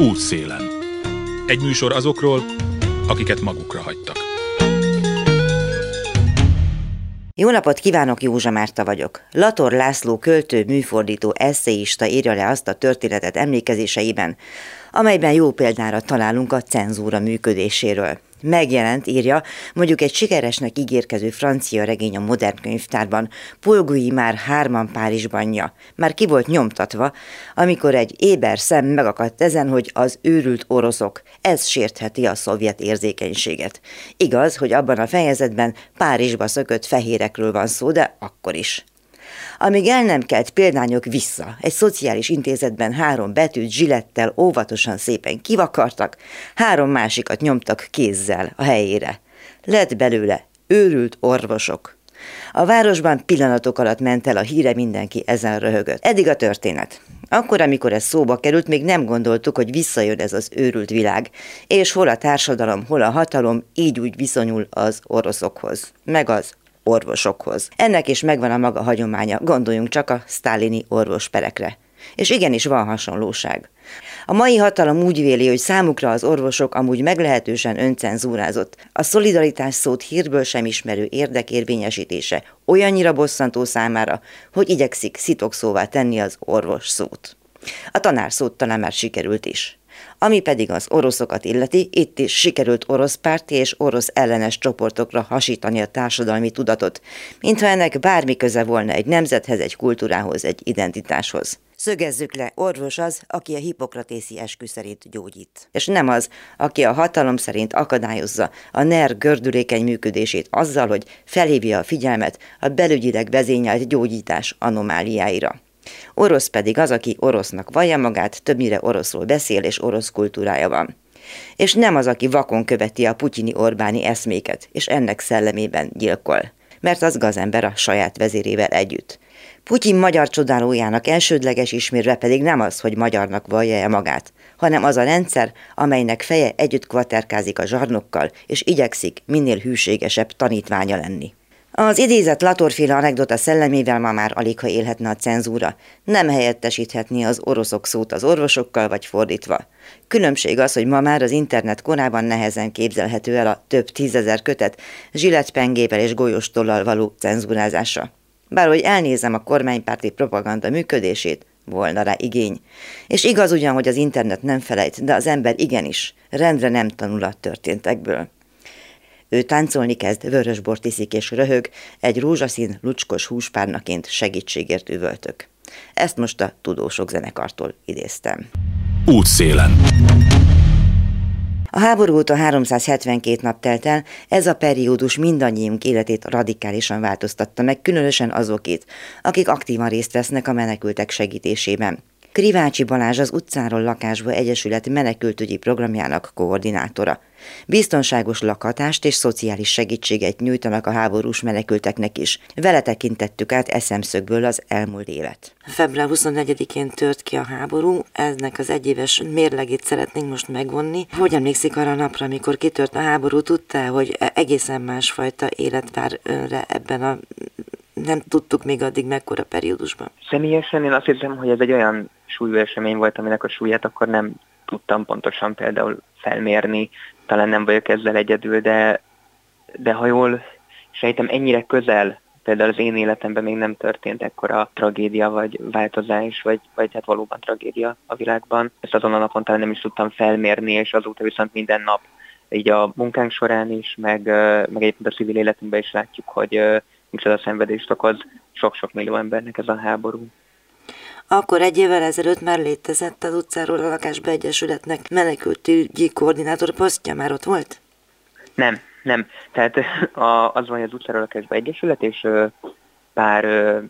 Útszélen. Egy műsor azokról, akiket magukra hagytak. Jó napot kívánok, Józsa Márta vagyok. Lator László költő, műfordító, eszéista írja le azt a történetet emlékezéseiben, amelyben jó példára találunk a cenzúra működéséről. Megjelent, írja, mondjuk egy sikeresnek ígérkező francia regény a modern könyvtárban, Polgui már hárman Párizsbanja. Már ki volt nyomtatva, amikor egy éber szem megakadt ezen, hogy az őrült oroszok. Ez sértheti a szovjet érzékenységet. Igaz, hogy abban a fejezetben Párizsba szökött fehérekről van szó, de akkor is. Amíg el nem kelt példányok vissza, egy szociális intézetben három betűt zsilettel óvatosan szépen kivakartak, három másikat nyomtak kézzel a helyére. Lett belőle őrült orvosok. A városban pillanatok alatt ment el a híre, mindenki ezen röhögött. Eddig a történet. Akkor, amikor ez szóba került, még nem gondoltuk, hogy visszajön ez az őrült világ, és hol a társadalom, hol a hatalom így úgy viszonyul az oroszokhoz, meg az orvosokhoz. Ennek is megvan a maga hagyománya, gondoljunk csak a sztálini orvosperekre. És igenis van hasonlóság. A mai hatalom úgy véli, hogy számukra az orvosok amúgy meglehetősen öncenzúrázott. A szolidaritás szót hírből sem ismerő érdekérvényesítése olyannyira bosszantó számára, hogy igyekszik szitokszóvá tenni az orvos szót. A tanár szót talán már sikerült is. Ami pedig az oroszokat illeti, itt is sikerült orosz párti és orosz ellenes csoportokra hasítani a társadalmi tudatot, mintha ennek bármi köze volna egy nemzethez, egy kultúrához, egy identitáshoz. Szögezzük le, orvos az, aki a hipokratészi eskü szerint gyógyít. És nem az, aki a hatalom szerint akadályozza a NER gördülékeny működését azzal, hogy felhívja a figyelmet a belügyileg vezényelt gyógyítás anomáliáira. Orosz pedig az, aki orosznak vallja magát, többnyire oroszról beszél és orosz kultúrája van. És nem az, aki vakon követi a putyini Orbáni eszméket, és ennek szellemében gyilkol. Mert az gazember a saját vezérével együtt. Putyin magyar csodálójának elsődleges ismérve pedig nem az, hogy magyarnak vallja-e magát, hanem az a rendszer, amelynek feje együtt kvaterkázik a zsarnokkal, és igyekszik minél hűségesebb tanítványa lenni. Az idézett Latorféle anekdota szellemével ma már alig ha élhetne a cenzúra. Nem helyettesíthetné az oroszok szót az orvosokkal, vagy fordítva. Különbség az, hogy ma már az internet korában nehezen képzelhető el a több tízezer kötet zsilletpengével és golyóstollal való cenzúrázása. Bár hogy elnézem a kormánypárti propaganda működését, volna rá igény. És igaz ugyan, hogy az internet nem felejt, de az ember igenis, rendre nem tanul a történtekből. Ő táncolni kezd, vörösbort iszik és röhög, egy rózsaszín, lucskos húspárnaként segítségért üvöltök. Ezt most a Tudósok zenekartól idéztem. Útszélen. A háború óta 372 nap telt el, ez a periódus mindannyiunk életét radikálisan változtatta meg, különösen azokét, akik aktívan részt vesznek a menekültek segítésében. Krivácsi Balázs az utcáról lakásba Egyesület menekültügyi programjának koordinátora. Biztonságos lakhatást és szociális segítséget nyújtanak a háborús menekülteknek is. Vele tekintettük át eszemszögből az elmúlt évet. Február 24-én tört ki a háború, ennek az egyéves mérlegét szeretnénk most megvonni. Hogy emlékszik arra a napra, amikor kitört a háború, tudta, hogy egészen másfajta élet vár önre ebben a nem tudtuk még addig mekkora periódusban. Személyesen én azt hiszem, hogy ez egy olyan súlyú esemény volt, aminek a súlyát akkor nem tudtam pontosan például felmérni, talán nem vagyok ezzel egyedül, de, de ha jól sejtem, ennyire közel például az én életemben még nem történt ekkora tragédia, vagy változás, vagy, vagy hát valóban tragédia a világban. Ezt azon a napon talán nem is tudtam felmérni, és azóta viszont minden nap így a munkánk során is, meg, meg egyébként a civil életünkben is látjuk, hogy micsoda szenvedést okoz sok-sok millió embernek ez a háború. Akkor egy évvel ezelőtt már létezett az utcáról a lakásba egyesületnek menekültügyi koordinátor posztja, már ott volt? Nem, nem. Tehát a, az van, hogy az utcáról a lakásba egyesület, és pár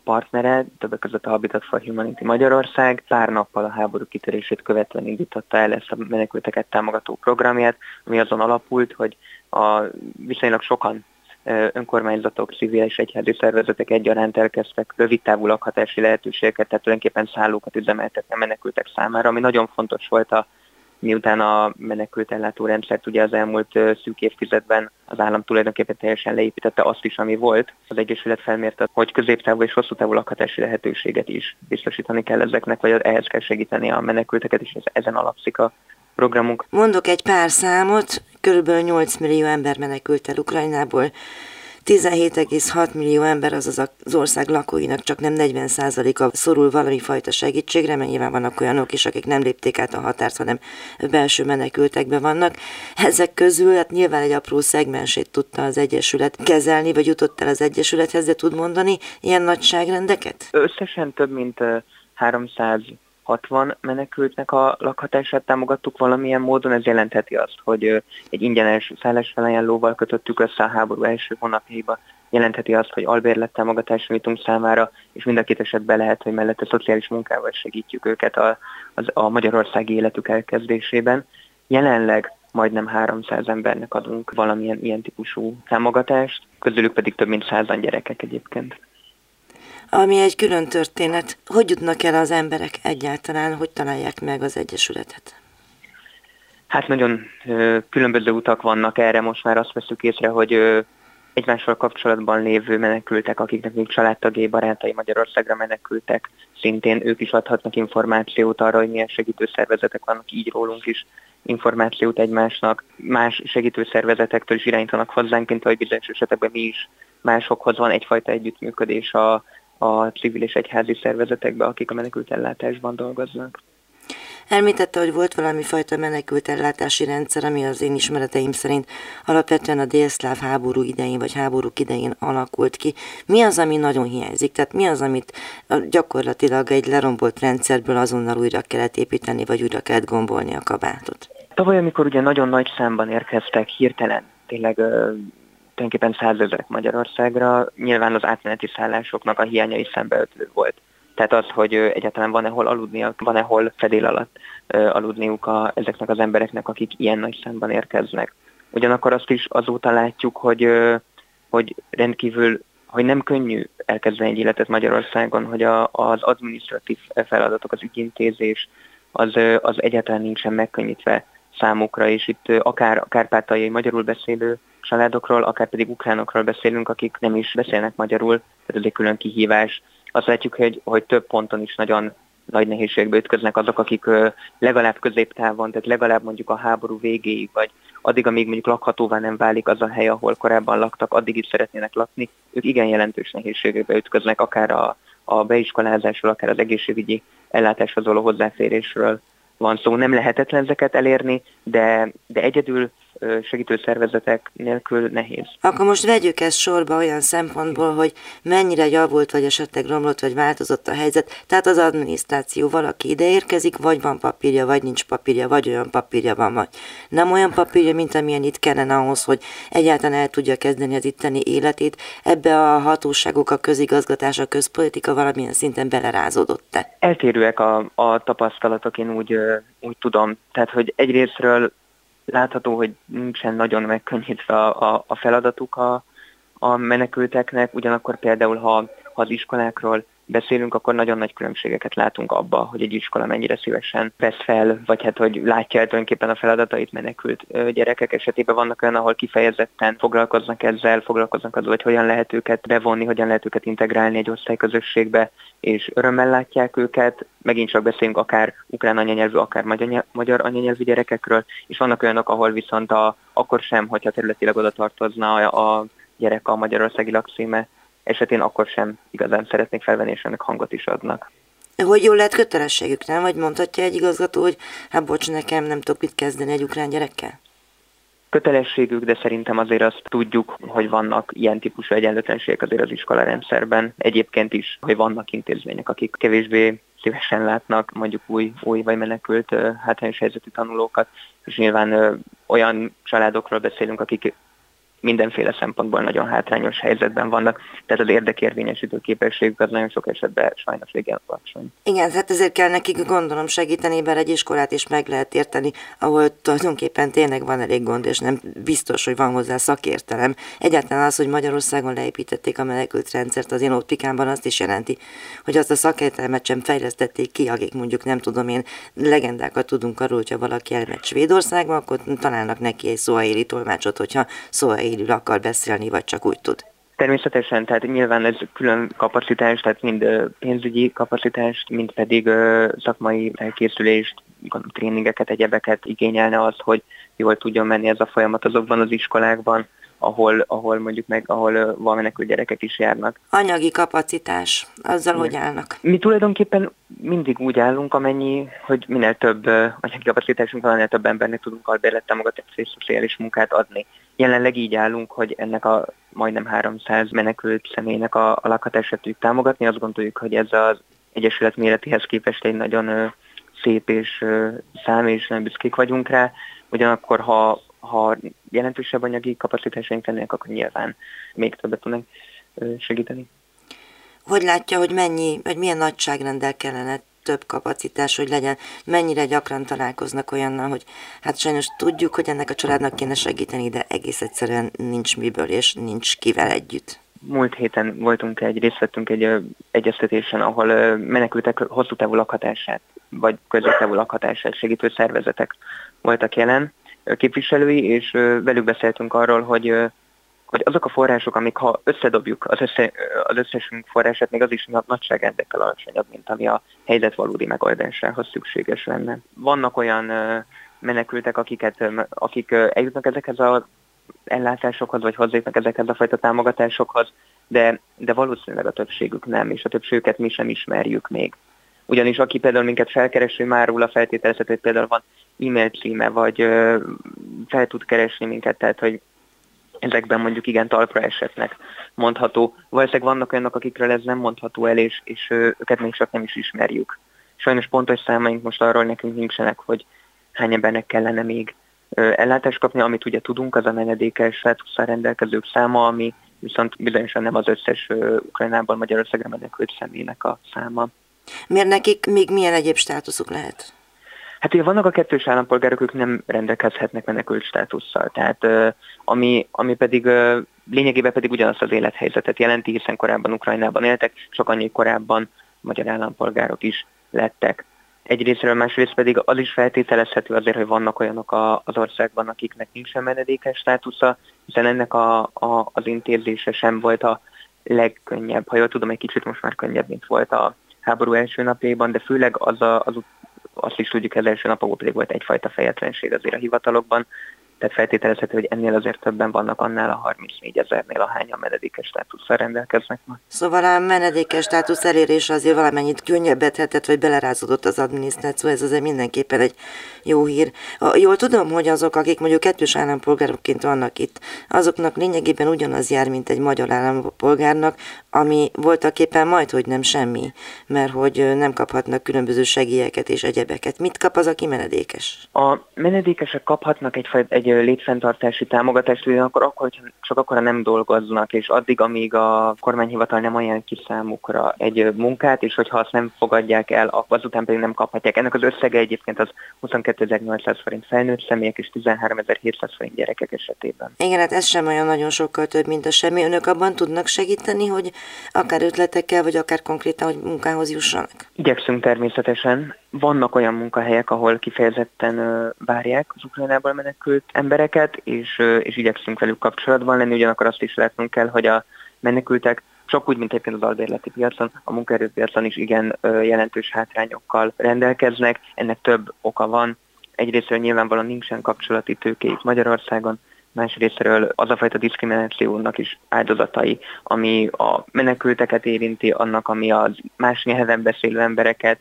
partnere, többek között a Habitat for Humanity Magyarország pár nappal a háború kitörését követően indította el ezt a menekülteket támogató programját, ami azon alapult, hogy a viszonylag sokan önkormányzatok, civil és egyházi szervezetek egyaránt elkezdtek rövidtávú lakhatási lehetőségeket, tehát tulajdonképpen szállókat üzemeltetni a menekültek számára, ami nagyon fontos volt a miután a menekült ellátórendszert ugye az elmúlt szűk évtizedben az állam tulajdonképpen teljesen leépítette azt is, ami volt. Az Egyesület felmérte, hogy középtávú és hosszú távú lakhatási lehetőséget is biztosítani kell ezeknek, vagy ehhez kell segíteni a menekülteket, és ezen alapszik a programunk. Mondok egy pár számot, körülbelül 8 millió ember menekült el Ukrajnából, 17,6 millió ember, azaz az ország lakóinak csak nem 40%-a szorul valami fajta segítségre, mert nyilván vannak olyanok is, akik nem lépték át a határt, hanem belső menekültekben vannak. Ezek közül hát nyilván egy apró szegmensét tudta az Egyesület kezelni, vagy jutott el az Egyesülethez, de tud mondani ilyen nagyságrendeket? Összesen több mint 300 60 menekültnek a lakhatását támogattuk valamilyen módon, ez jelentheti azt, hogy egy ingyenes szállásfelajánlóval kötöttük össze a háború első hónapjaiba, jelentheti azt, hogy albérlet támogatást nyújtunk számára, és mind a két esetben lehet, hogy mellette szociális munkával segítjük őket a, a, a magyarországi életük elkezdésében. Jelenleg majdnem 300 embernek adunk valamilyen ilyen típusú támogatást, közülük pedig több mint százan gyerekek egyébként ami egy külön történet. Hogy jutnak el az emberek egyáltalán, hogy találják meg az Egyesületet? Hát nagyon ö, különböző utak vannak erre, most már azt veszük észre, hogy ö, egymással kapcsolatban lévő menekültek, akiknek még családtagjai, barátai Magyarországra menekültek, szintén ők is adhatnak információt arra, hogy milyen segítőszervezetek vannak, így rólunk is információt egymásnak. Más segítőszervezetektől is irányítanak hozzánk, mint ahogy bizonyos esetekben mi is másokhoz van egyfajta együttműködés a, a civil és egyházi szervezetekbe, akik a menekült ellátásban dolgoznak. Elmítette, hogy volt valami fajta menekült ellátási rendszer, ami az én ismereteim szerint alapvetően a délszláv háború idején vagy háborúk idején alakult ki. Mi az, ami nagyon hiányzik? Tehát mi az, amit gyakorlatilag egy lerombolt rendszerből azonnal újra kellett építeni, vagy újra kellett gombolni a kabátot? Tavaly, amikor ugye nagyon nagy számban érkeztek hirtelen, tényleg tulajdonképpen százezrek Magyarországra, nyilván az átmeneti szállásoknak a hiánya is szembeötlő volt. Tehát az, hogy egyáltalán van-e hol aludnia, van-e hol fedél alatt aludniuk a, ezeknek az embereknek, akik ilyen nagy számban érkeznek. Ugyanakkor azt is azóta látjuk, hogy, hogy rendkívül hogy nem könnyű elkezdeni egy életet Magyarországon, hogy a, az administratív feladatok, az ügyintézés, az, az egyáltalán nincsen megkönnyítve számukra, és itt akár a kárpátaljai magyarul beszélő családokról, akár pedig ukránokról beszélünk, akik nem is beszélnek magyarul, tehát ez egy külön kihívás. Azt látjuk, hogy, hogy több ponton is nagyon nagy nehézségbe ütköznek azok, akik legalább középtávon, tehát legalább mondjuk a háború végéig, vagy addig, amíg mondjuk lakhatóvá nem válik az a hely, ahol korábban laktak, addig is szeretnének lakni, ők igen jelentős nehézségekbe ütköznek, akár a, a beiskolázásról, akár az egészségügyi ellátáshoz való hozzáférésről van szó. Nem lehetetlen ezeket elérni, de, de egyedül segítő szervezetek nélkül nehéz. Akkor most vegyük ezt sorba olyan szempontból, hogy mennyire javult, vagy esetleg romlott, vagy változott a helyzet. Tehát az adminisztráció valaki ide érkezik, vagy van papírja, vagy nincs papírja, vagy olyan papírja van, vagy nem olyan papírja, mint amilyen itt kellene ahhoz, hogy egyáltalán el tudja kezdeni az itteni életét. Ebbe a hatóságok, a közigazgatás, a közpolitika valamilyen szinten belerázódott-e? Eltérőek a, a tapasztalatok, én úgy, úgy tudom. Tehát, hogy egyrésztről látható, hogy nincsen nagyon megkönnyítve a, a, a feladatuk a, a menekülteknek, ugyanakkor például, ha, ha az iskolákról beszélünk, akkor nagyon nagy különbségeket látunk abba, hogy egy iskola mennyire szívesen vesz fel, vagy hát, hogy látja el tulajdonképpen a feladatait menekült gyerekek esetében. Vannak olyan, ahol kifejezetten foglalkoznak ezzel, foglalkoznak azzal, hogy hogyan lehet őket bevonni, hogyan lehet őket integrálni egy osztályközösségbe, és örömmel látják őket. Megint csak beszélünk akár ukrán anyanyelvű, akár magyar anyanyelvű gyerekekről, és vannak olyanok, ahol viszont a, akkor sem, hogyha területileg oda tartozna a, gyerek a magyarországi lakcíme esetén akkor sem igazán szeretnék felvenni, és ennek hangot is adnak. Hogy jól lehet kötelességük, nem? Vagy mondhatja egy igazgató, hogy hát bocs, nekem nem tudok mit kezdeni egy ukrán gyerekkel? kötelességük, de szerintem azért azt tudjuk, hogy vannak ilyen típusú egyenlőtlenségek azért az iskola rendszerben. Egyébként is, hogy vannak intézmények, akik kevésbé szívesen látnak mondjuk új, új vagy menekült hátrányos helyzetű tanulókat, és nyilván ö, olyan családokról beszélünk, akik mindenféle szempontból nagyon hátrányos helyzetben vannak, tehát az érdekérvényesítő képességük az nagyon sok esetben sajnos igen alacsony. Igen, hát ezért kell nekik gondolom segíteni, mert egy iskolát is meg lehet érteni, ahol tulajdonképpen tényleg van elég gond, és nem biztos, hogy van hozzá szakértelem. Egyáltalán az, hogy Magyarországon leépítették a menekült rendszert, az én optikámban azt is jelenti, hogy azt a szakértelmet sem fejlesztették ki, akik mondjuk nem tudom én, legendákat tudunk arról, hogyha valaki elmegy Svédországba, akkor találnak neki egy szóaéli tolmácsot, hogyha szóaéli élül akar beszélni, vagy csak úgy tud? Természetesen, tehát nyilván ez külön kapacitás, tehát mind pénzügyi kapacitást, mind pedig szakmai elkészülést, tréningeket, egyebeket igényelne az, hogy jól tudjon menni ez a folyamat azokban az iskolákban, ahol, ahol mondjuk meg, ahol van menekült gyerekek is járnak. Anyagi kapacitás, azzal Igen. hogy állnak? Mi tulajdonképpen mindig úgy állunk, amennyi, hogy minél több anyagi kapacitásunk van, minél több embernek tudunk albérlettámogatást és szociális munkát adni. Jelenleg így állunk, hogy ennek a majdnem 300 menekült személynek a, a lakhatását tudjuk támogatni. Azt gondoljuk, hogy ez az Egyesület méretéhez képest egy nagyon szép és szám, és nem büszkék vagyunk rá. Ugyanakkor, ha ha jelentősebb anyagi kapacitásaink lennének, akkor nyilván még többet tudnánk segíteni. Hogy látja, hogy mennyi, vagy milyen nagyságrendel kellene több kapacitás, hogy legyen, mennyire gyakran találkoznak olyannal, hogy hát sajnos tudjuk, hogy ennek a családnak kéne segíteni, de egész egyszerűen nincs miből, és nincs kivel együtt. Múlt héten voltunk egy, részt vettünk egy egyeztetésen, ahol menekültek hosszú távú lakhatását, vagy középtávú lakhatását segítő szervezetek voltak jelen, képviselői, és velük beszéltünk arról, hogy hogy azok a források, amik ha összedobjuk az, össze, az összesünk forrását, még az is nagyságrendekkel alacsonyabb, mint ami a helyzet valódi megoldásához szükséges lenne. Vannak olyan menekültek, akiket, akik eljutnak ezekhez az ellátásokhoz, vagy hozzájutnak ezekhez a fajta támogatásokhoz, de, de valószínűleg a többségük nem, és a többségüket mi sem ismerjük még. Ugyanis aki például minket felkereső, már róla feltételezhető, hogy például van e-mail címe, vagy fel tud keresni minket, tehát hogy ezekben mondjuk igen talpra esetnek mondható. Valószínűleg vannak olyanok, akikről ez nem mondható el, és, és őket még csak nem is ismerjük. Sajnos pontos számaink most arról nekünk nincsenek, hogy hány embernek kellene még ellátást kapni, amit ugye tudunk, az a menedékes státusszal rendelkezők száma, ami viszont bizonyosan nem az összes Ukrajnában, Magyarországra menekült személynek a száma. Miért nekik még milyen egyéb státuszuk lehet? Hát ugye vannak a kettős állampolgárok, ők nem rendelkezhetnek menekült státusszal, tehát ami, ami pedig lényegében pedig ugyanazt az élethelyzetet jelenti, hiszen korábban Ukrajnában éltek, csak annyi korábban magyar állampolgárok is lettek. Egyrésztről, másrészt pedig az is feltételezhető azért, hogy vannak olyanok a, az országban, akiknek nincsen menedékes státusza, hiszen ennek a, a, az intézése sem volt a legkönnyebb. Ha jól tudom, egy kicsit most már könnyebb, mint volt a háború első napjaiban, de főleg az, a, az azt is tudjuk, az első napokban pedig volt egyfajta fejetlenség azért a hivatalokban, tehát feltételezhető, hogy ennél azért többen vannak annál a 34 ezernél, a menedékes státusszal rendelkeznek ma. Szóval a menedékes státusz elérése azért valamennyit könnyebbedhetett, vagy belerázódott az adminisztráció, ez azért mindenképpen egy jó hír. Jól tudom, hogy azok, akik mondjuk kettős állampolgárokként vannak itt, azoknak lényegében ugyanaz jár, mint egy magyar állampolgárnak, ami voltak éppen majd, hogy nem semmi, mert hogy nem kaphatnak különböző segélyeket és egyebeket. Mit kap az, aki menedékes? A menedékesek kaphatnak egy, egy egy létfenntartási támogatást, akkor, akkor csak akkor nem dolgoznak, és addig, amíg a kormányhivatal nem ajánl ki számukra egy munkát, és hogyha azt nem fogadják el, azután pedig nem kaphatják. Ennek az összege egyébként az 22.800 forint felnőtt személyek és 13.700 forint gyerekek esetében. Igen, hát ez sem olyan nagyon sokkal több, mint a semmi. Önök abban tudnak segíteni, hogy akár ötletekkel, vagy akár konkrétan, hogy munkához jussanak? Igyekszünk természetesen. Vannak olyan munkahelyek, ahol kifejezetten várják az Ukrajnából menekült embereket, és, és igyekszünk velük kapcsolatban lenni, ugyanakkor azt is látnunk kell, hogy a menekültek csak úgy, mint egyébként az albérleti piacon, a munkaerőpiacon is igen jelentős hátrányokkal rendelkeznek. Ennek több oka van. Egyrésztről nyilvánvalóan nincsen kapcsolati tőkéjük Magyarországon, másrésztről az a fajta diszkriminációnak is áldozatai, ami a menekülteket érinti, annak, ami az más nyelven beszélő embereket,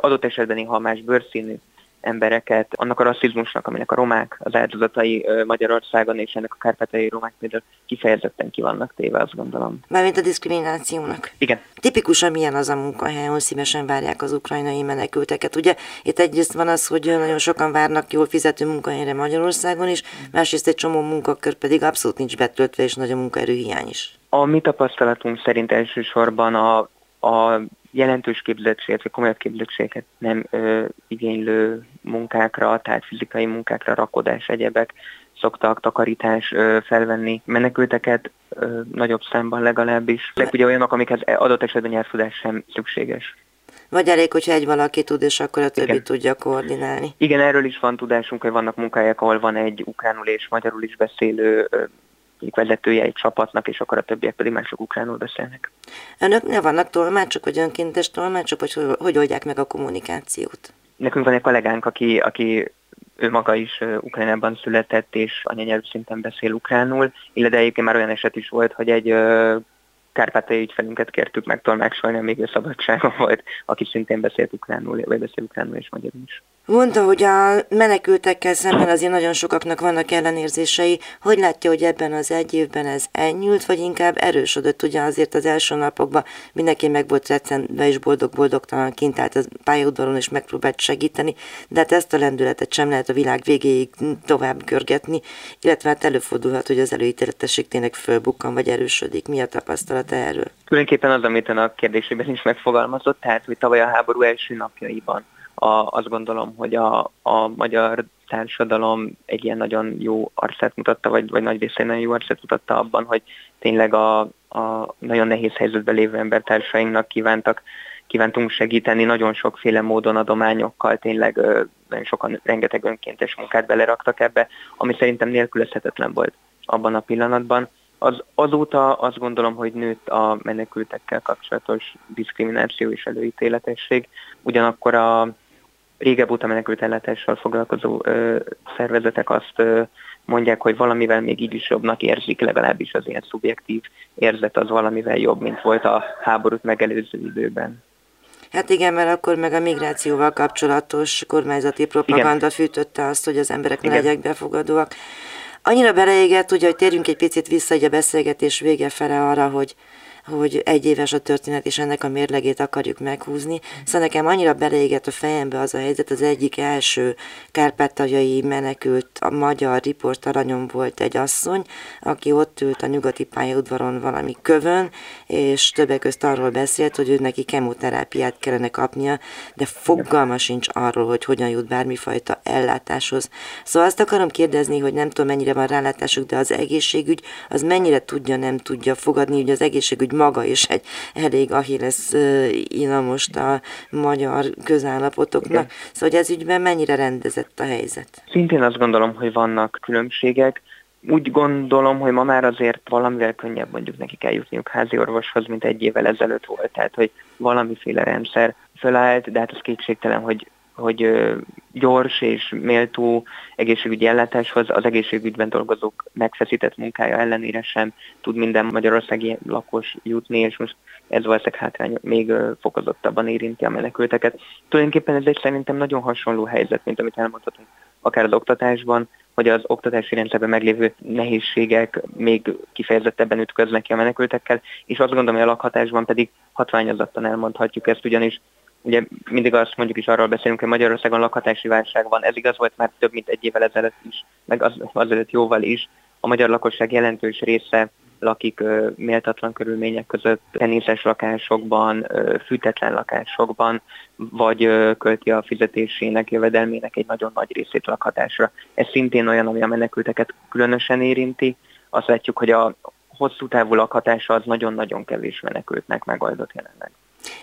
adott esetben ha más bőrszínű embereket, annak a rasszizmusnak, aminek a romák az áldozatai Magyarországon, és ennek a kárpátai romák például kifejezetten ki vannak téve, azt gondolom. Mármint a diszkriminációnak. Igen. Tipikusan milyen az a munkahely, ahol szívesen várják az ukrajnai menekülteket. Ugye itt egyrészt van az, hogy nagyon sokan várnak jól fizető munkahelyre Magyarországon is, másrészt egy csomó munkakör pedig abszolút nincs betöltve, és nagy a munkaerőhiány is. A mi tapasztalatunk szerint elsősorban a, a jelentős képzettséget, vagy komolyabb képzettséget nem ö, igénylő munkákra, tehát fizikai munkákra, rakodás, egyebek szoktak takarítás ö, felvenni menekülteket, ö, nagyobb számban legalábbis. De ugye olyanok, amikhez adott esetben nyelvtudás sem szükséges. Vagy elég, hogyha egy valaki tud, és akkor a többi Igen. tudja koordinálni. Igen, erről is van tudásunk, hogy vannak munkahelyek, ahol van egy ukránul és magyarul is beszélő vezetője egy csapatnak, és akkor a többiek pedig mások ukránul beszélnek. Önök ne vannak tolmácsok, vagy önkéntes tolmácsok, vagy hogy oldják meg a kommunikációt? Nekünk van egy kollégánk, aki, aki ő maga is Ukrajnában született, és anyanyelv szinten beszél ukránul, illetve egyébként már olyan eset is volt, hogy egy kárpátai ügyfelünket kértük meg tolmácsolni, amíg ő szabadságon volt, aki szintén beszélt ukránul, vagy beszél ukránul és magyarul is. Mondta, hogy a menekültekkel szemben azért nagyon sokaknak vannak ellenérzései. Hogy látja, hogy ebben az egy évben ez enyhült, vagy inkább erősödött? Ugye azért az első napokban mindenki meg volt recenve és boldog-boldogtalan kint állt a pályaudvaron és megpróbált segíteni, de hát ezt a lendületet sem lehet a világ végéig tovább görgetni, illetve hát előfordulhat, hogy az előítéletesség tényleg fölbukkan vagy erősödik. Mi a tapasztalata erről? Tulajdonképpen az, amit a kérdésében is megfogalmazott, tehát, hogy tavaly a háború első napjaiban a, azt gondolom, hogy a, a magyar társadalom egy ilyen nagyon jó arcát mutatta, vagy, vagy nagy része nagyon jó arcát mutatta abban, hogy tényleg a, a nagyon nehéz helyzetben lévő embertársainknak kívántak, kívántunk segíteni nagyon sokféle módon adományokkal, tényleg nagyon sokan rengeteg önkéntes munkát beleraktak ebbe, ami szerintem nélkülözhetetlen volt abban a pillanatban. Az, azóta azt gondolom, hogy nőtt a menekültekkel kapcsolatos diszkrimináció és előítéletesség, ugyanakkor a, régebb óta menekült ellátással foglalkozó ö, szervezetek azt ö, mondják, hogy valamivel még így is jobbnak érzik, legalábbis az ilyen szubjektív érzet az valamivel jobb, mint volt a háborút megelőző időben. Hát igen, mert akkor meg a migrációval kapcsolatos kormányzati propaganda igen. fűtötte azt, hogy az emberek ne legyek befogadóak. Annyira beleégett, ugye, hogy térjünk egy picit vissza egy a beszélgetés vége fele arra, hogy hogy egy éves a történet, és ennek a mérlegét akarjuk meghúzni. Szóval nekem annyira beleégett a fejembe az a helyzet, az egyik első kárpátaljai menekült, a magyar riport aranyom volt egy asszony, aki ott ült a nyugati pályaudvaron valami kövön, és többek között arról beszélt, hogy ő neki kemoterápiát kellene kapnia, de fogalma sincs arról, hogy hogyan jut bármifajta ellátáshoz. Szóval azt akarom kérdezni, hogy nem tudom mennyire van rálátásuk, de az egészségügy az mennyire tudja, nem tudja fogadni, hogy az egészségügy maga is egy elég ahilles ina most a magyar közállapotoknak. Igen. Szóval hogy ez ügyben mennyire rendezett a helyzet? Szintén azt gondolom, hogy vannak különbségek. Úgy gondolom, hogy ma már azért valamivel könnyebb mondjuk nekik eljutniuk házi orvoshoz, mint egy évvel ezelőtt volt. Tehát, hogy valamiféle rendszer fölállt, de hát az kétségtelen, hogy hogy gyors és méltó egészségügyi ellátáshoz az egészségügyben dolgozók megfeszített munkája ellenére sem tud minden magyarországi lakos jutni, és most ez valószínűleg hátrány még fokozottabban érinti a menekülteket. Tulajdonképpen ez egy szerintem nagyon hasonló helyzet, mint amit elmondhatunk akár az oktatásban, hogy az oktatási rendszerben meglévő nehézségek még kifejezettebben ütköznek ki a menekültekkel, és azt gondolom, hogy a lakhatásban pedig hatványozottan elmondhatjuk ezt, ugyanis Ugye mindig azt mondjuk is arról beszélünk, hogy Magyarországon lakhatási válság van. Ez igaz volt már több mint egy évvel ezelőtt is, meg az, azelőtt jóval is. A magyar lakosság jelentős része lakik ö, méltatlan körülmények között, tenészes lakásokban, ö, fűtetlen lakásokban, vagy ö, költi a fizetésének, jövedelmének egy nagyon nagy részét lakhatásra. Ez szintén olyan, ami a menekülteket különösen érinti. Azt látjuk, hogy a hosszú távú lakhatása az nagyon-nagyon kevés menekültnek megoldott jelenleg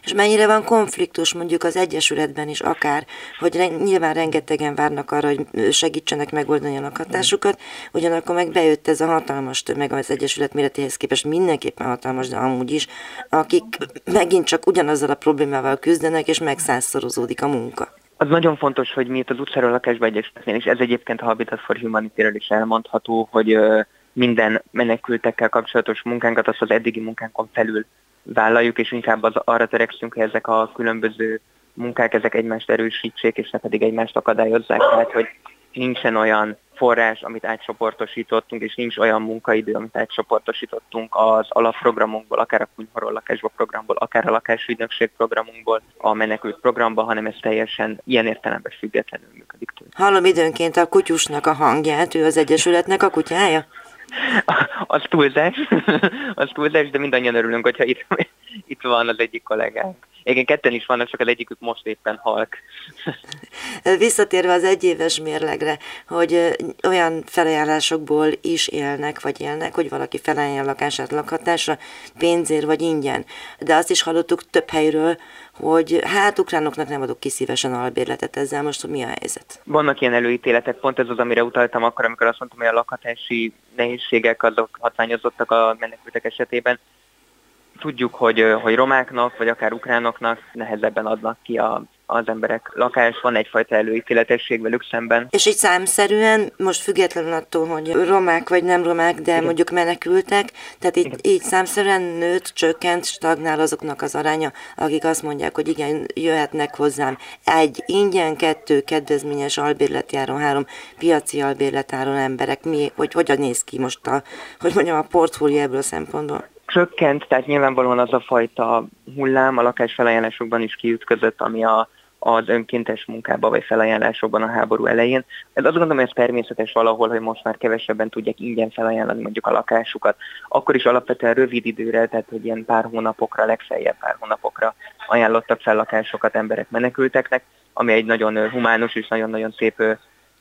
és mennyire van konfliktus mondjuk az Egyesületben is akár, hogy nyilván rengetegen várnak arra, hogy segítsenek megoldani a lakhatásukat, ugyanakkor meg bejött ez a hatalmas tömeg az Egyesület méretéhez képest mindenképpen hatalmas, de amúgy is, akik megint csak ugyanazzal a problémával küzdenek, és megszázszorozódik a munka. Az nagyon fontos, hogy mi itt az utcáról lakásba egyesületnél, és ez egyébként a Habitat for humanity is elmondható, hogy minden menekültekkel kapcsolatos munkánkat azt az eddigi munkánkon felül vállaljuk, és inkább az, arra törekszünk, hogy ezek a különböző munkák, ezek egymást erősítsék, és ne pedig egymást akadályozzák. Tehát, hogy nincsen olyan forrás, amit átcsoportosítottunk, és nincs olyan munkaidő, amit átcsoportosítottunk az alapprogramunkból, akár a kunyhorról lakásba programból, akár a lakásügynökség programunkból, a menekült programba, hanem ez teljesen ilyen értelemben függetlenül működik tőle. Hallom időnként a kutyusnak a hangját, ő az Egyesületnek a kutyája? az túlzás, az túlzás, de mindannyian örülünk, hogyha itt, itt van az egyik kollégánk. Igen, ketten is vannak, csak az egyikük most éppen halk. Visszatérve az egyéves mérlegre, hogy olyan felajánlásokból is élnek, vagy élnek, hogy valaki felajánlja a lakását lakhatásra, pénzért vagy ingyen. De azt is hallottuk több helyről, hogy hát ukránoknak nem adok ki szívesen albérletet ezzel, most mi a helyzet? Vannak ilyen előítéletek, pont ez az, amire utaltam akkor, amikor azt mondtam, hogy a lakhatási nehézségek azok hatványozottak a menekültek esetében tudjuk, hogy, hogy romáknak, vagy akár ukránoknak nehezebben adnak ki a, az emberek lakás, van egyfajta előítéletesség velük szemben. És így számszerűen, most függetlenül attól, hogy romák vagy nem romák, de Igen. mondjuk menekültek, tehát így, így számszerűen nőtt, csökkent, stagnál azoknak az aránya, akik azt mondják, hogy igen, jöhetnek hozzám egy ingyen, kettő kedvezményes albérletjáron, három piaci albérletáron emberek. Mi, hogy hogyan néz ki most a, hogy mondjam, a portfólió ebből a szempontból? Csökkent, tehát nyilvánvalóan az a fajta hullám a lakásfelajánlásokban is kiütközött, ami a, az önkéntes munkában vagy felajánlásokban a háború elején. Ez azt gondolom, hogy ez természetes valahol, hogy most már kevesebben tudják ingyen felajánlani mondjuk a lakásukat. Akkor is alapvetően rövid időre, tehát hogy ilyen pár hónapokra, legfeljebb pár hónapokra ajánlottak fel lakásokat emberek menekülteknek, ami egy nagyon humánus és nagyon-nagyon szép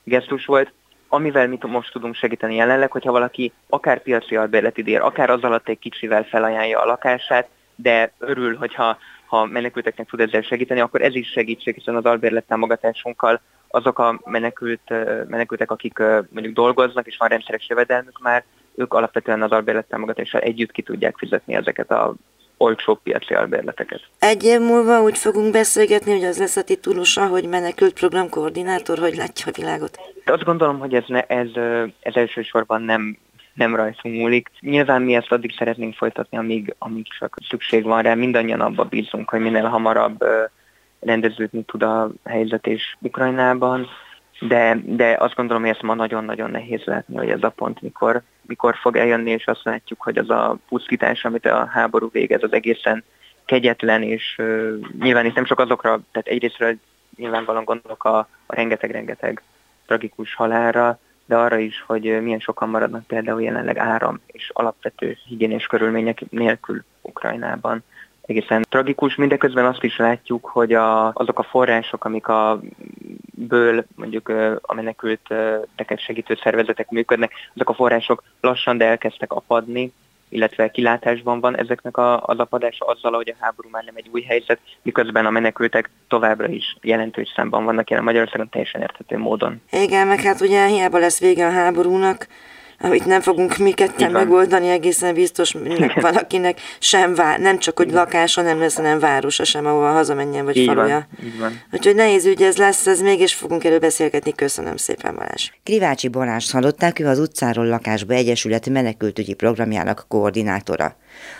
gesztus volt amivel mi most tudunk segíteni jelenleg, hogyha valaki akár piaci albérlet ér, akár az alatt egy kicsivel felajánlja a lakását, de örül, hogyha ha menekülteknek tud ezzel segíteni, akkor ez is segítség, hiszen az albérlet támogatásunkkal azok a menekült, menekültek, akik mondjuk dolgoznak, és van rendszeres jövedelmük már, ők alapvetően az albérlet támogatással együtt ki tudják fizetni ezeket a olcsó piaci albérleteket. Egy év múlva úgy fogunk beszélgetni, hogy az lesz a titulusa, hogy menekült programkoordinátor, hogy látja a világot. Azt gondolom, hogy ez, ne, ez, ez elsősorban nem nem rajtunk múlik. Nyilván mi ezt addig szeretnénk folytatni, amíg, amíg csak szükség van rá. Mindannyian abba bízunk, hogy minél hamarabb rendeződni tud a helyzet és Ukrajnában, de, de azt gondolom, hogy ezt ma nagyon-nagyon nehéz látni, hogy ez a pont mikor, mikor fog eljönni, és azt látjuk, hogy az a pusztítás, amit a háború végez, az egészen kegyetlen, és uh, nyilván itt nem csak azokra, tehát egyrésztről nyilvánvalóan gondolok a, rengeteg-rengeteg tragikus halálra, de arra is, hogy milyen sokan maradnak például jelenleg áram és alapvető higiénés körülmények nélkül Ukrajnában egészen tragikus. Mindeközben azt is látjuk, hogy a, azok a források, amik a ből mondjuk a menekülteket segítő szervezetek működnek, azok a források lassan, de elkezdtek apadni, illetve kilátásban van ezeknek a, az apadása azzal, hogy a háború már nem egy új helyzet, miközben a menekültek továbbra is jelentős számban vannak jelen Magyarországon teljesen érthető módon. Igen, meg hát ugye hiába lesz vége a háborúnak, amit nem fogunk mi ketten megoldani, egészen biztos valakinek sem vár, nem csak, hogy lakása nem lesz, hanem városa sem, ahova hazamenjen, vagy így faluja. Van, így van. Úgyhogy nehéz ügy ez lesz, ez mégis fogunk erről beszélgetni. Köszönöm szépen, Balázs. Krivácsi Balázs hallották, ő az utcáról lakásba egyesület menekültügyi programjának koordinátora.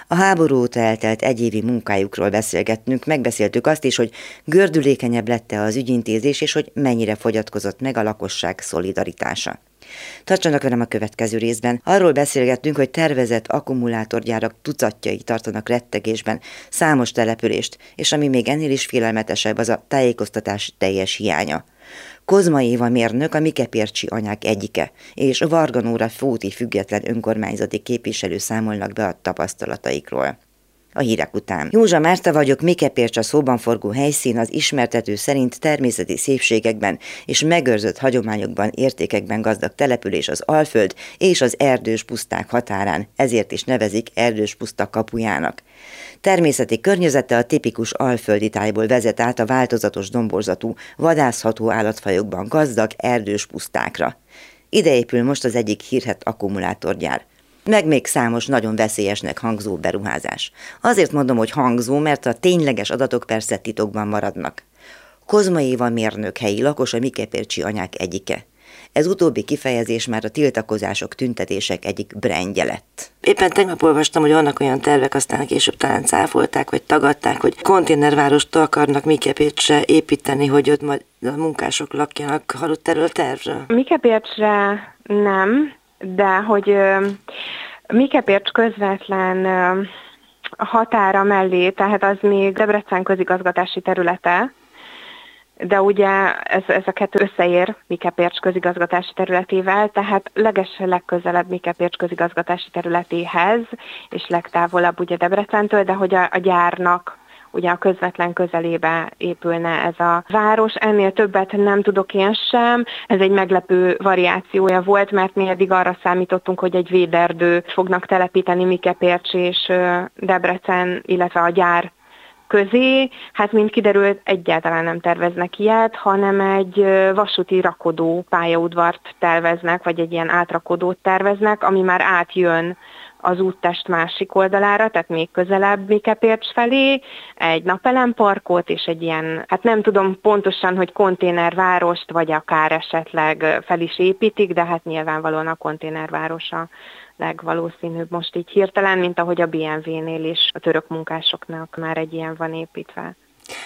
A háború óta eltelt egyévi munkájukról beszélgettünk, megbeszéltük azt is, hogy gördülékenyebb lette az ügyintézés, és hogy mennyire fogyatkozott meg a lakosság szolidaritása. Tartsanak velem a következő részben. Arról beszélgettünk, hogy tervezett akkumulátorgyárak tucatjai tartanak rettegésben számos települést, és ami még ennél is félelmetesebb, az a tájékoztatás teljes hiánya. Kozma Éva mérnök a Mikepércsi anyák egyike, és Varga Nóra Fóti független önkormányzati képviselő számolnak be a tapasztalataikról a hírek után. Józsa Márta vagyok, Mikepércs a szóban forgó helyszín az ismertető szerint természeti szépségekben és megőrzött hagyományokban, értékekben gazdag település az Alföld és az erdős puszták határán, ezért is nevezik erdős puszta kapujának. Természeti környezete a tipikus alföldi tájból vezet át a változatos domborzatú, vadászható állatfajokban gazdag erdős pusztákra. Ide épül most az egyik hírhet akkumulátorgyár meg még számos nagyon veszélyesnek hangzó beruházás. Azért mondom, hogy hangzó, mert a tényleges adatok persze titokban maradnak. Kozma Éva mérnök helyi lakos a Mikepércsi anyák egyike. Ez utóbbi kifejezés már a tiltakozások, tüntetések egyik brendje lett. Éppen tegnap olvastam, hogy vannak olyan tervek, aztán később talán cáfolták, vagy tagadták, hogy konténervárost akarnak Mikepécsre építeni, hogy ott majd a munkások lakjanak. Hallott erről a tervről? Mikepécsre nem, de hogy Mikepércs közvetlen határa mellé, tehát az még Debrecen közigazgatási területe, de ugye ez, ez a kettő összeér Mikepércs közigazgatási területével, tehát leges legközelebb Mikepércs közigazgatási területéhez, és legtávolabb ugye Debrecentől, de hogy a, a gyárnak ugye a közvetlen közelébe épülne ez a város. Ennél többet nem tudok én sem. Ez egy meglepő variációja volt, mert mi eddig arra számítottunk, hogy egy véderdő fognak telepíteni Mikepércs és Debrecen, illetve a gyár közé, hát mint kiderült, egyáltalán nem terveznek ilyet, hanem egy vasúti rakodó pályaudvart terveznek, vagy egy ilyen átrakodót terveznek, ami már átjön az úttest másik oldalára, tehát még közelebb Mikepércs felé, egy napelemparkot és egy ilyen, hát nem tudom pontosan, hogy konténervárost, vagy akár esetleg fel is építik, de hát nyilvánvalóan a konténervárosa legvalószínűbb most így hirtelen, mint ahogy a BMW-nél is a török munkásoknak már egy ilyen van építve.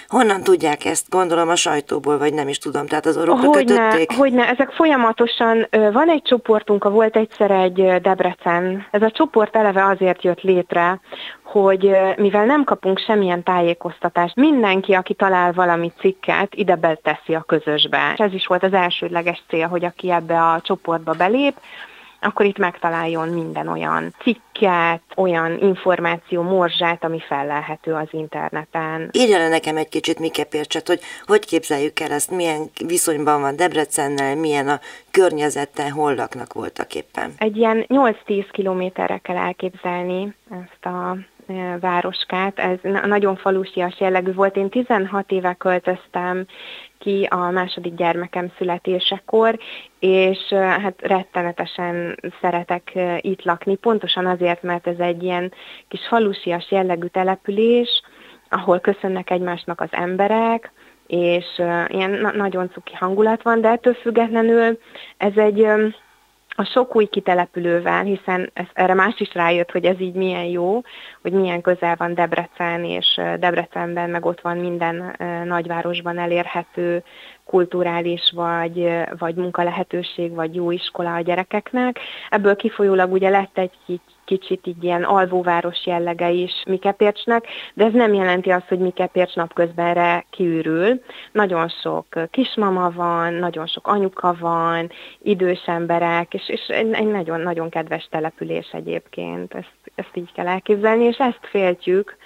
Honnan tudják ezt? Gondolom a sajtóból, vagy nem is tudom, tehát az orrokra hogyne, kötötték? Hogyne, ezek folyamatosan, van egy csoportunk, volt egyszer egy Debrecen, ez a csoport eleve azért jött létre, hogy mivel nem kapunk semmilyen tájékoztatást, mindenki, aki talál valami cikket, ide beteszi a közösbe. Ez is volt az elsődleges cél, hogy aki ebbe a csoportba belép, akkor itt megtaláljon minden olyan cikket, olyan információ morzsát, ami fellelhető az interneten. Írja le nekem egy kicsit Mike Pércset, hogy hogy képzeljük el ezt, milyen viszonyban van Debrecennel, milyen a környezettel, hol laknak voltak éppen. Egy ilyen 8-10 kilométerre kell elképzelni ezt a városkát. Ez nagyon falusias jellegű volt. Én 16 éve költöztem ki a második gyermekem születésekor, és hát rettenetesen szeretek itt lakni, pontosan azért, mert ez egy ilyen kis falusias jellegű település, ahol köszönnek egymásnak az emberek, és ilyen nagyon cuki hangulat van, de ettől függetlenül ez egy a sok új kitelepülővel, hiszen ez, erre más is rájött, hogy ez így milyen jó, hogy milyen közel van Debrecen, és Debrecenben meg ott van minden nagyvárosban elérhető kulturális vagy, vagy munkalehetőség, vagy jó iskola a gyerekeknek. Ebből kifolyólag ugye lett egy kicsit így ilyen alvóváros jellege is Mikepércsnek, de ez nem jelenti azt, hogy Mikepércs napközbenre kiürül. Nagyon sok kismama van, nagyon sok anyuka van, idős emberek, és, és egy nagyon-nagyon kedves település egyébként. Ezt, ezt így kell elképzelni, és ezt féltjük,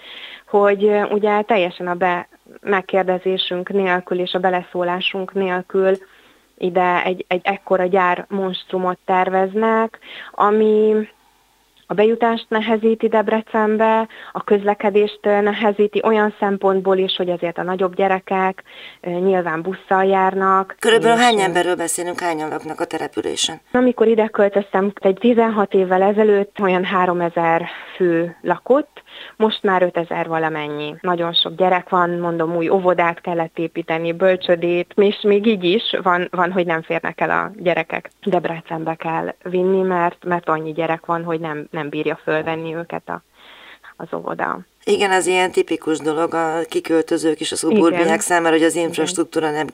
hogy ugye teljesen a be megkérdezésünk nélkül és a beleszólásunk nélkül ide egy, egy ekkora gyár monstrumot terveznek, ami a bejutást nehezíti Debrecenbe, a közlekedést nehezíti olyan szempontból is, hogy azért a nagyobb gyerekek nyilván busszal járnak. Körülbelül hány emberről beszélünk, hányan laknak a településen? Amikor ide költöztem, egy 16 évvel ezelőtt olyan 3000 fő lakott, most már 5000 valamennyi. Nagyon sok gyerek van, mondom, új óvodát kellett építeni, bölcsödét, és még így is van, van hogy nem férnek el a gyerekek. Debrecenbe kell vinni, mert, mert annyi gyerek van, hogy nem, nem bírja fölvenni őket a, az óvoda. Igen, az ilyen tipikus dolog a kiköltözők és a szuburbiák számára, hogy az infrastruktúra nem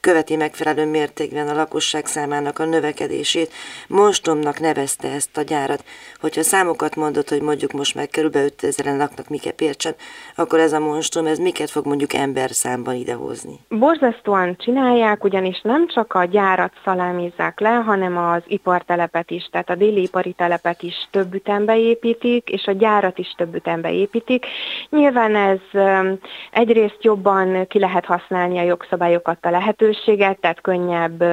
követi megfelelő mértékben a lakosság számának a növekedését. Mostomnak nevezte ezt a gyárat. Hogyha számokat mondott, hogy mondjuk most meg körülbelül 5000-en laknak Mike Pércsen, akkor ez a monstom, ez miket fog mondjuk ember számban idehozni? Borzasztóan csinálják, ugyanis nem csak a gyárat szalámizzák le, hanem az ipartelepet is, tehát a déli ipari telepet is több ütembe építik, és a gyárat is több ütembe építik, Nyilván ez egyrészt jobban ki lehet használni a jogszabályokat, a lehetőséget, tehát könnyebb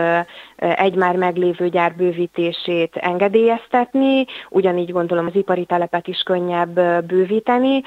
egy már meglévő gyár bővítését engedélyeztetni, ugyanígy gondolom az ipari telepet is könnyebb bővíteni,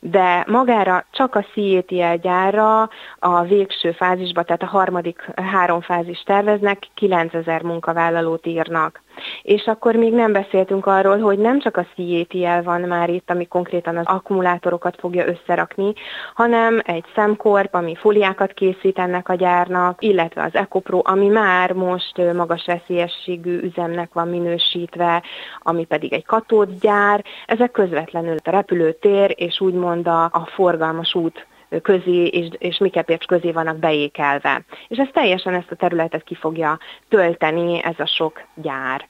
de magára csak a CETL gyárra a végső fázisba, tehát a harmadik három fázis terveznek, 9000 munkavállalót írnak. És akkor még nem beszéltünk arról, hogy nem csak a CATL van már itt, ami konkrétan az akkumulátorokat fogja összerakni, hanem egy szemkorp, ami fóliákat készít ennek a gyárnak, illetve az EcoPro, ami már most magas veszélyességű üzemnek van minősítve, ami pedig egy katódgyár. Ezek közvetlenül a repülőtér és úgymond a, a forgalmas út közé és, és Mikepércs közé vannak beékelve. És ez teljesen ezt a területet ki fogja tölteni ez a sok gyár.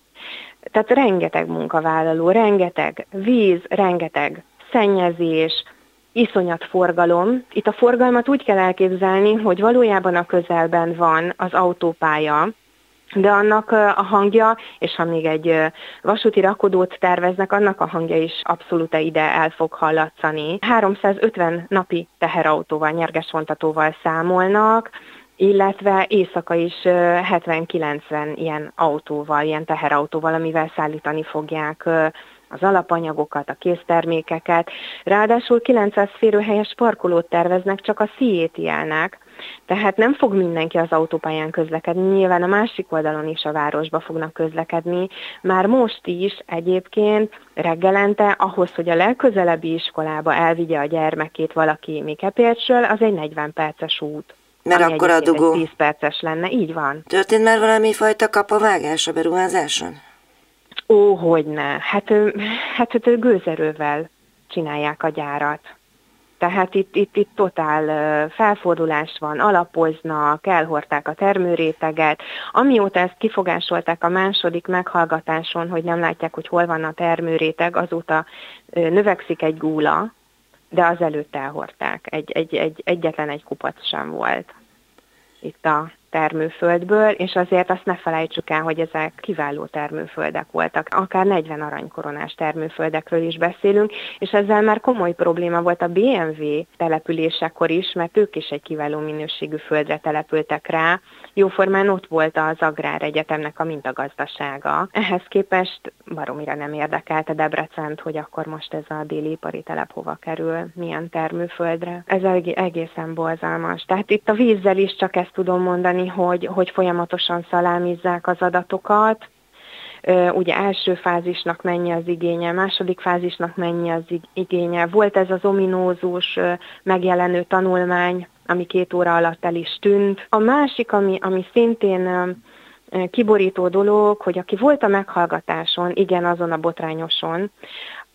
Tehát rengeteg munkavállaló, rengeteg víz, rengeteg szennyezés, iszonyat forgalom. Itt a forgalmat úgy kell elképzelni, hogy valójában a közelben van az autópálya, de annak a hangja, és ha még egy vasúti rakodót terveznek, annak a hangja is abszolút ide el fog hallatszani. 350 napi teherautóval, nyerges vontatóval számolnak, illetve éjszaka is 70-90 ilyen autóval, ilyen teherautóval, amivel szállítani fogják az alapanyagokat, a késztermékeket. Ráadásul 900 férőhelyes parkolót terveznek csak a Sziétiának, tehát nem fog mindenki az autópályán közlekedni, nyilván a másik oldalon is a városba fognak közlekedni. Már most is egyébként reggelente ahhoz, hogy a legközelebbi iskolába elvigye a gyermekét valaki Mikepércsről, az egy 40 perces út. Mert akkor a dugó. 10 perces lenne, így van. Történt már valami fajta kapavágás a beruházáson? Ó, hogyne. Hát, hát, hát gőzerővel csinálják a gyárat. Tehát itt, itt, itt totál felfordulás van, alapoznak, elhordták a termőréteget. Amióta ezt kifogásolták a második meghallgatáson, hogy nem látják, hogy hol van a termőréteg, azóta növekszik egy gúla, de az előtt elhordták. Egy, egy, egy, egyetlen egy kupac sem volt itt a termőföldből, és azért azt ne felejtsük el, hogy ezek kiváló termőföldek voltak. Akár 40 aranykoronás termőföldekről is beszélünk, és ezzel már komoly probléma volt a BMW településekor is, mert ők is egy kiváló minőségű földre települtek rá. Jóformán ott volt az Agrár Egyetemnek a mintagazdasága. Ehhez képest baromira nem érdekelte Debrecent, hogy akkor most ez a déli ipari telep hova kerül, milyen termőföldre. Ez egészen borzalmas. Tehát itt a vízzel is csak ezt tudom mondani, mondani, hogy, hogy folyamatosan szalámizzák az adatokat, ugye első fázisnak mennyi az igénye, második fázisnak mennyi az igénye. Volt ez az ominózus megjelenő tanulmány, ami két óra alatt el is tűnt. A másik, ami, ami szintén kiborító dolog, hogy aki volt a meghallgatáson, igen, azon a botrányoson,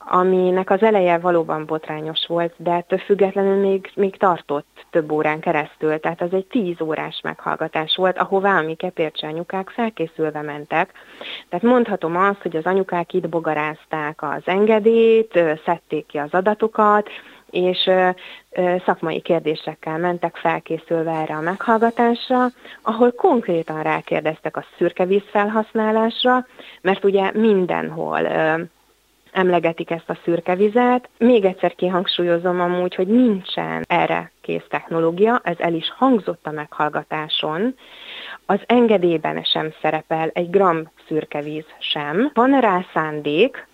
aminek az eleje valóban botrányos volt, de ettől függetlenül még, még tartott több órán keresztül, tehát az egy tíz órás meghallgatás volt, ahová a mi kepércse anyukák felkészülve mentek. Tehát mondhatom azt, hogy az anyukák itt bogarázták az engedélyt, szedték ki az adatokat, és szakmai kérdésekkel mentek felkészülve erre a meghallgatásra, ahol konkrétan rákérdeztek a szürke víz felhasználásra, mert ugye mindenhol emlegetik ezt a szürke vizet. Még egyszer kihangsúlyozom amúgy, hogy nincsen erre kész technológia, ez el is hangzott a meghallgatáson. Az engedélyben sem szerepel egy gram szürke víz sem. Van rá szándék,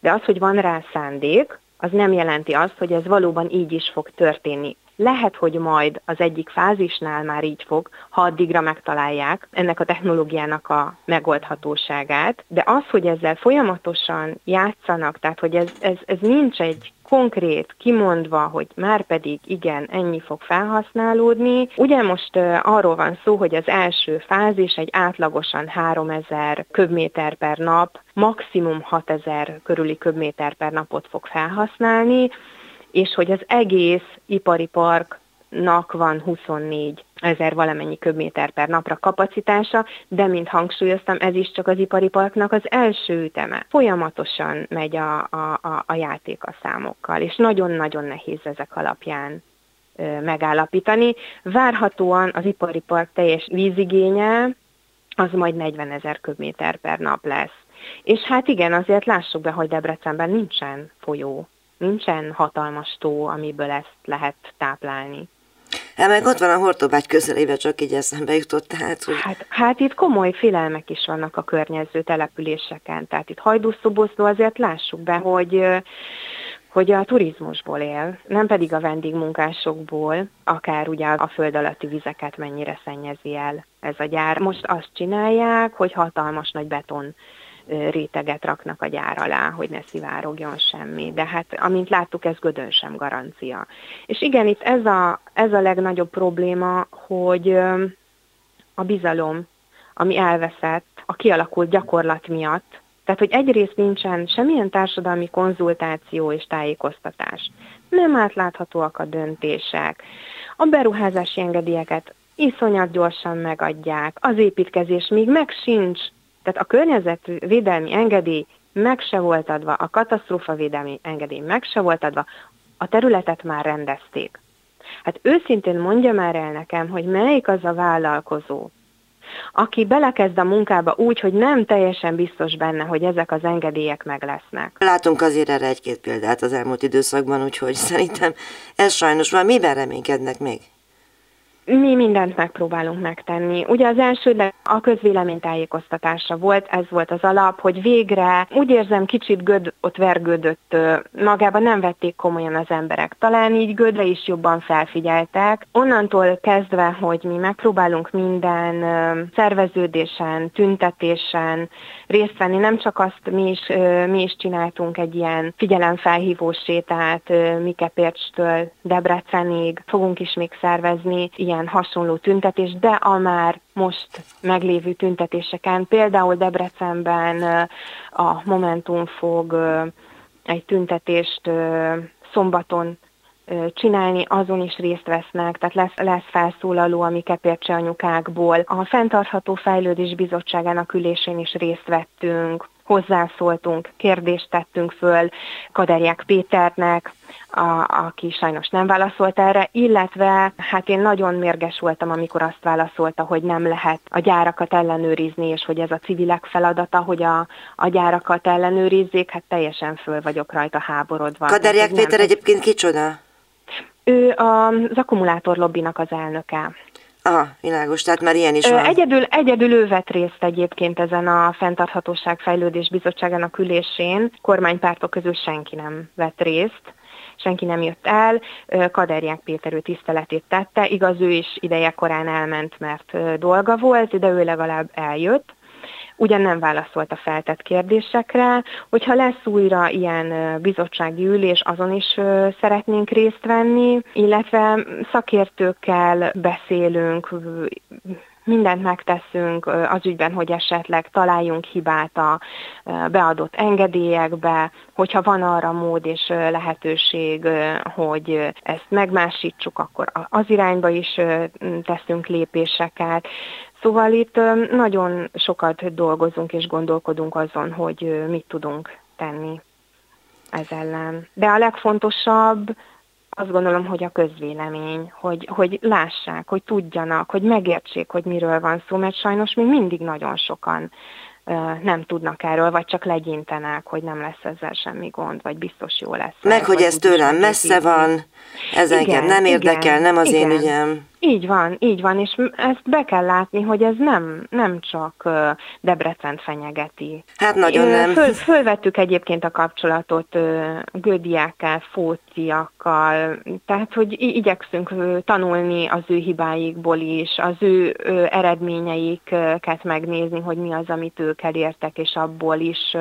de az, hogy van rá szándék, az nem jelenti azt, hogy ez valóban így is fog történni. Lehet, hogy majd az egyik fázisnál már így fog, ha addigra megtalálják ennek a technológiának a megoldhatóságát, de az, hogy ezzel folyamatosan játszanak, tehát hogy ez, ez, ez nincs egy konkrét, kimondva, hogy már pedig igen, ennyi fog felhasználódni. Ugye most uh, arról van szó, hogy az első fázis egy átlagosan 3000 köbméter per nap, maximum 6000 körüli köbméter per napot fog felhasználni, és hogy az egész ipari park nak van 24 ezer valamennyi köbméter per napra kapacitása, de mint hangsúlyoztam, ez is csak az ipari parknak az első üteme. Folyamatosan megy a, a, a, a játék a számokkal, és nagyon-nagyon nehéz ezek alapján ö, megállapítani. Várhatóan az ipari park teljes vízigénye az majd 40 ezer köbméter per nap lesz. És hát igen, azért lássuk be, hogy Debrecenben nincsen folyó nincsen hatalmas tó, amiből ezt lehet táplálni. Hát meg ott van a Hortobágy közelébe, csak így eszembe jutott, tehát, hogy... Hát, hát itt komoly félelmek is vannak a környező településeken, tehát itt hajdúszoboszló azért lássuk be, hogy hogy a turizmusból él, nem pedig a vendégmunkásokból, akár ugye a föld alatti vizeket mennyire szennyezi el ez a gyár. Most azt csinálják, hogy hatalmas nagy beton réteget raknak a gyár alá, hogy ne szivárogjon semmi. De hát, amint láttuk, ez gödön sem garancia. És igen, itt ez a, ez a legnagyobb probléma, hogy a bizalom, ami elveszett a kialakult gyakorlat miatt, tehát, hogy egyrészt nincsen semmilyen társadalmi konzultáció és tájékoztatás. Nem átláthatóak a döntések. A beruházási engedélyeket iszonyat gyorsan megadják. Az építkezés még meg sincs tehát a környezetvédelmi engedély meg se volt adva, a katasztrófavédelmi engedély meg se volt adva, a területet már rendezték. Hát őszintén mondja már el nekem, hogy melyik az a vállalkozó, aki belekezd a munkába úgy, hogy nem teljesen biztos benne, hogy ezek az engedélyek meg lesznek. Látunk azért erre egy-két példát az elmúlt időszakban, úgyhogy szerintem ez sajnos van. Miben reménykednek még? Mi mindent megpróbálunk megtenni. Ugye az első a közvélemény tájékoztatása volt, ez volt az alap, hogy végre úgy érzem kicsit göd ott vergődött, magában nem vették komolyan az emberek. Talán így gödre is jobban felfigyeltek. Onnantól kezdve, hogy mi megpróbálunk minden szerveződésen, tüntetésen részt venni, nem csak azt mi is, mi is csináltunk egy ilyen figyelemfelhívó sétát Mikepércstől Debrecenig, fogunk is még szervezni ilyen ilyen hasonló tüntetés, de a már most meglévő tüntetéseken, például Debrecenben a Momentum fog egy tüntetést szombaton csinálni, azon is részt vesznek, tehát lesz, lesz felszólaló a mi kepércse anyukákból. A Fentartható Fejlődés Bizottságának ülésén is részt vettünk, hozzászóltunk, kérdést tettünk föl Kaderják Péternek, a, aki sajnos nem válaszolt erre, illetve hát én nagyon mérges voltam, amikor azt válaszolta, hogy nem lehet a gyárakat ellenőrizni, és hogy ez a civilek feladata, hogy a, a gyárakat ellenőrizzék, hát teljesen föl vagyok rajta háborodva. Kaderják Péter nem, egyébként kicsoda? Ő az akkumulátorlobbinak az elnöke. Aha, világos, tehát már ilyen is van. Egyedül, egyedül ő vett részt egyébként ezen a Fentarthatóság Fejlődés Bizottságának ülésén. Kormánypártok közül senki nem vett részt senki nem jött el, Kaderják Péter ő tiszteletét tette, igaz ő is ideje korán elment, mert dolga volt, de ő legalább eljött. Ugyan nem válaszolt a feltett kérdésekre, hogyha lesz újra ilyen bizottsági ülés, azon is szeretnénk részt venni, illetve szakértőkkel beszélünk, mindent megteszünk az ügyben, hogy esetleg találjunk hibát a beadott engedélyekbe, hogyha van arra mód és lehetőség, hogy ezt megmásítsuk, akkor az irányba is teszünk lépéseket. Szóval itt nagyon sokat dolgozunk és gondolkodunk azon, hogy mit tudunk tenni ez ellen. De a legfontosabb azt gondolom, hogy a közvélemény, hogy, hogy lássák, hogy tudjanak, hogy megértsék, hogy miről van szó, mert sajnos még mindig nagyon sokan nem tudnak erről, vagy csak legyintenek, hogy nem lesz ezzel semmi gond, vagy biztos jó lesz. Meg, hogy ez tőlem messze van, ez igen, engem nem érdekel, igen, nem az igen. én ügyem. Így van, így van, és ezt be kell látni, hogy ez nem, nem csak Debrecen fenyegeti. Hát nagyon nem. Föl, fölvettük egyébként a kapcsolatot gödiákkal, fóciakkal, tehát hogy igyekszünk tanulni az ő hibáikból is, az ő eredményeiket megnézni, hogy mi az, amit ők elértek, és abból is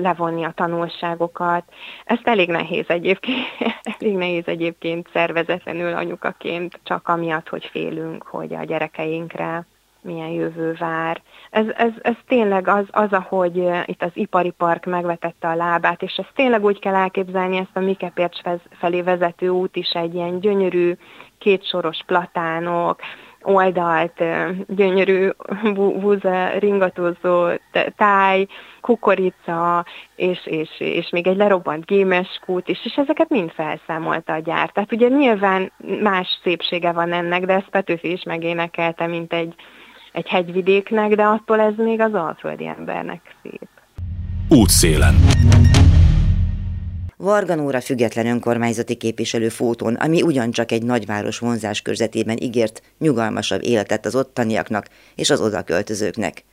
levonni a tanulságokat. Ezt elég nehéz egyébként, elég nehéz egyébként szervezetlenül anyukaként, csak amiatt, hogy félünk, hogy a gyerekeinkre milyen jövő vár. Ez, ez, ez tényleg az, az, ahogy itt az ipari park megvetette a lábát, és ezt tényleg úgy kell elképzelni, ezt a Mikepércs felé vezető út is egy ilyen gyönyörű, kétsoros platánok, oldalt, gyönyörű búza, ringatózó táj, kukorica, és, és, és még egy lerobbant gémeskút is, és ezeket mind felszámolta a gyár. Tehát ugye nyilván más szépsége van ennek, de ezt Petőfi is megénekelte, mint egy, egy hegyvidéknek, de attól ez még az alföldi embernek szép. Útszélen. Varganóra független önkormányzati képviselő fóton, ami ugyancsak egy nagyváros vonzás körzetében ígért nyugalmasabb életet az ottaniaknak és az odaköltözőknek.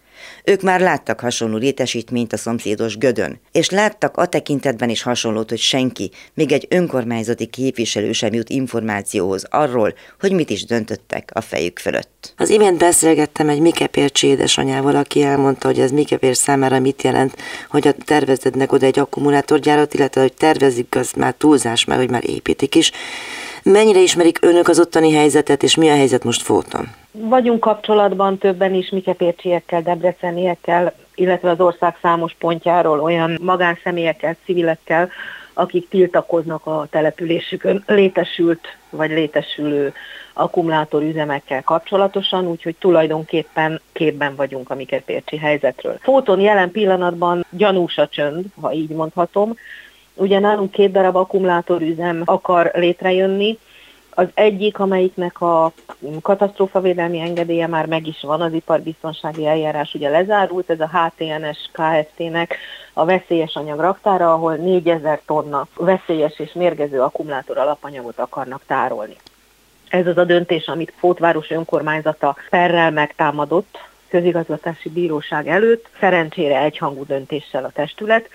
Ők már láttak hasonló létesítményt a szomszédos Gödön, és láttak a tekintetben is hasonlót, hogy senki, még egy önkormányzati képviselő sem jut információhoz arról, hogy mit is döntöttek a fejük fölött. Az imént beszélgettem egy Mikepércsi édesanyával, aki elmondta, hogy ez Mikepér számára mit jelent, hogy a tervezednek oda egy akkumulátorgyárat, illetve hogy tervezik, az már túlzás, mert hogy már építik is. Mennyire ismerik önök az ottani helyzetet, és mi a helyzet most Fóton? Vagyunk kapcsolatban többen is mikepércsiekkel, debreceniekkel, illetve az ország számos pontjáról olyan magánszemélyekkel, civilekkel, akik tiltakoznak a településükön létesült vagy létesülő akkumulátorüzemekkel kapcsolatosan, úgyhogy tulajdonképpen képben vagyunk a mikepércsi helyzetről. Fóton jelen pillanatban gyanús a csönd, ha így mondhatom, Ugye nálunk két darab akkumulátorüzem akar létrejönni, az egyik, amelyiknek a katasztrófavédelmi engedélye már meg is van, az iparbiztonsági eljárás ugye lezárult, ez a HTNS Kft-nek a veszélyes anyag raktára, ahol 4000 tonna veszélyes és mérgező akkumulátor alapanyagot akarnak tárolni. Ez az a döntés, amit Fótváros önkormányzata perrel megtámadott közigazgatási bíróság előtt, szerencsére egyhangú döntéssel a testület,